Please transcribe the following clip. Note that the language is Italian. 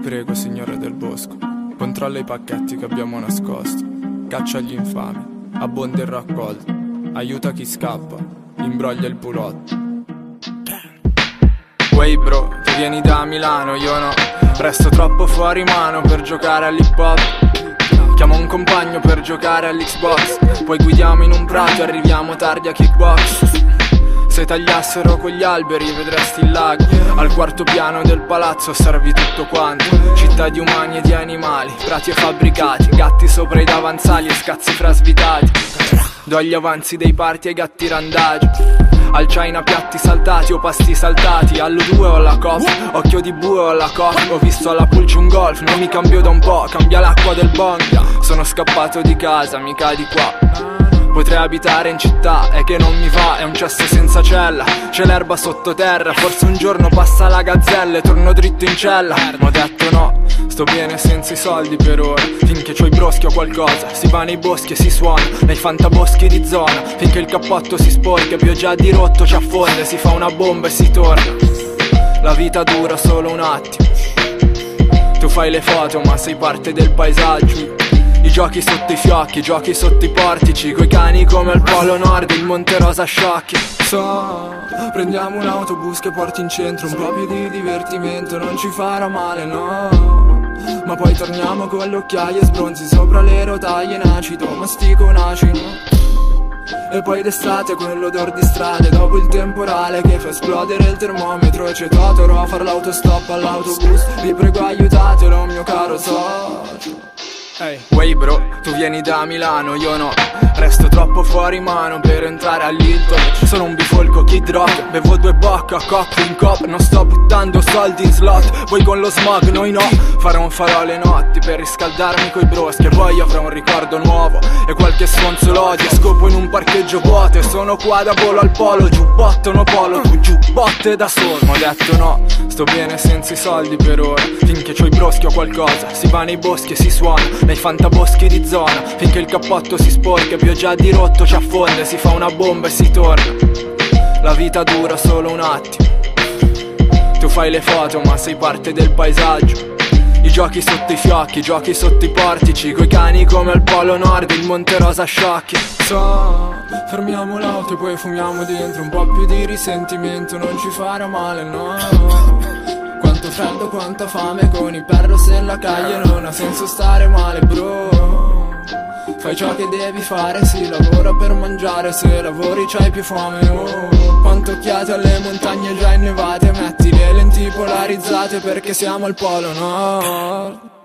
prego, signore del bosco, controlla i pacchetti che abbiamo nascosto. Caccia gli infami, abbonda il raccolto. Aiuta chi scappa, imbroglia il pulotto. Wey bro, tu vieni da Milano, io no. Resto troppo fuori mano per giocare all'hip hop. Chiamo un compagno per giocare all'Xbox. Poi guidiamo in un prato e arriviamo tardi a kickbox. Se tagliassero quegli alberi vedresti il lago Al quarto piano del palazzo osservi tutto quanto. Città di umani e di animali, prati e fabbricati. Gatti sopra i davanzali e scazzi frasvitati Do gli avanzi dei parti ai gatti randagi. Al China piatti saltati o pasti saltati. Allo due o alla cop, occhio di bue o alla cop. Ho visto alla pulce un golf, non mi cambio da un po' Cambia l'acqua del bong. Sono scappato di casa, mi cadi qua Potrei abitare in città, è che non mi va, è un cesso senza cella. C'è l'erba sottoterra, forse un giorno passa la gazzella e torno dritto in cella. Ma ho detto no, sto bene senza i soldi per ora. Finché c'ho i broschi o qualcosa, si va nei boschi e si suona Nei fantaboschi di zona, finché il cappotto si sporca Più già dirotto ci affonda, si fa una bomba e si torna. La vita dura solo un attimo. Tu fai le foto ma sei parte del paesaggio i giochi sotto i fiocchi, i giochi sotto i portici Coi cani come al polo nord, il Monte Rosa sciocchi. So, prendiamo un autobus che porti in centro Un po' più di divertimento, non ci farà male, no. Ma poi torniamo con le occhiaie sbronzi Sopra le rotaie in acido, mastico un acido e poi d'estate quell'odor di strade Dopo il temporale che fa esplodere il termometro E c'è Totoro a far l'autostop all'autobus. Vi prego aiutatelo mio caro socio Hey. Wey bro, tu vieni da Milano, io no Resto troppo fuori mano per entrare all'Hilton Sono un bifolco kid rock Bevo due bocca, cop in cop. Non sto buttando soldi in slot. Voi con lo smog, noi no. Farò un farò le notti per riscaldarmi coi broschi. E poi avrò un ricordo nuovo E qualche sfonzo l'odio. Scopo in un parcheggio vuoto E sono qua da volo al polo. Giubbotto no polo, tu giubbotte da solo. Ho detto no, sto bene senza i soldi per ora. Finché c'ho i broschi o qualcosa. Si va nei boschi e si suona. Nei fantaboschi di zona. Finché il cappotto si sporca, più già di rotto ci affonda Si fa una bomba e si torna. La vita dura solo un attimo. Tu fai le foto ma sei parte del paesaggio. I giochi sotto i fiocchi, i giochi sotto i portici Coi cani come al polo nord, il Monte Rosa sciocchi. So, fermiamo l'auto e poi fumiamo dentro. Un po' più di risentimento, non ci farà male, no. Quanto freddo, quanta fame Con i perros nella calle non ha senso stare male bro Fai ciò che devi fare, si lavora per mangiare Se lavori c'hai più fame, oh. Quanto occhiate alle montagne già innevate Metti le lenti polarizzate perché siamo al polo nord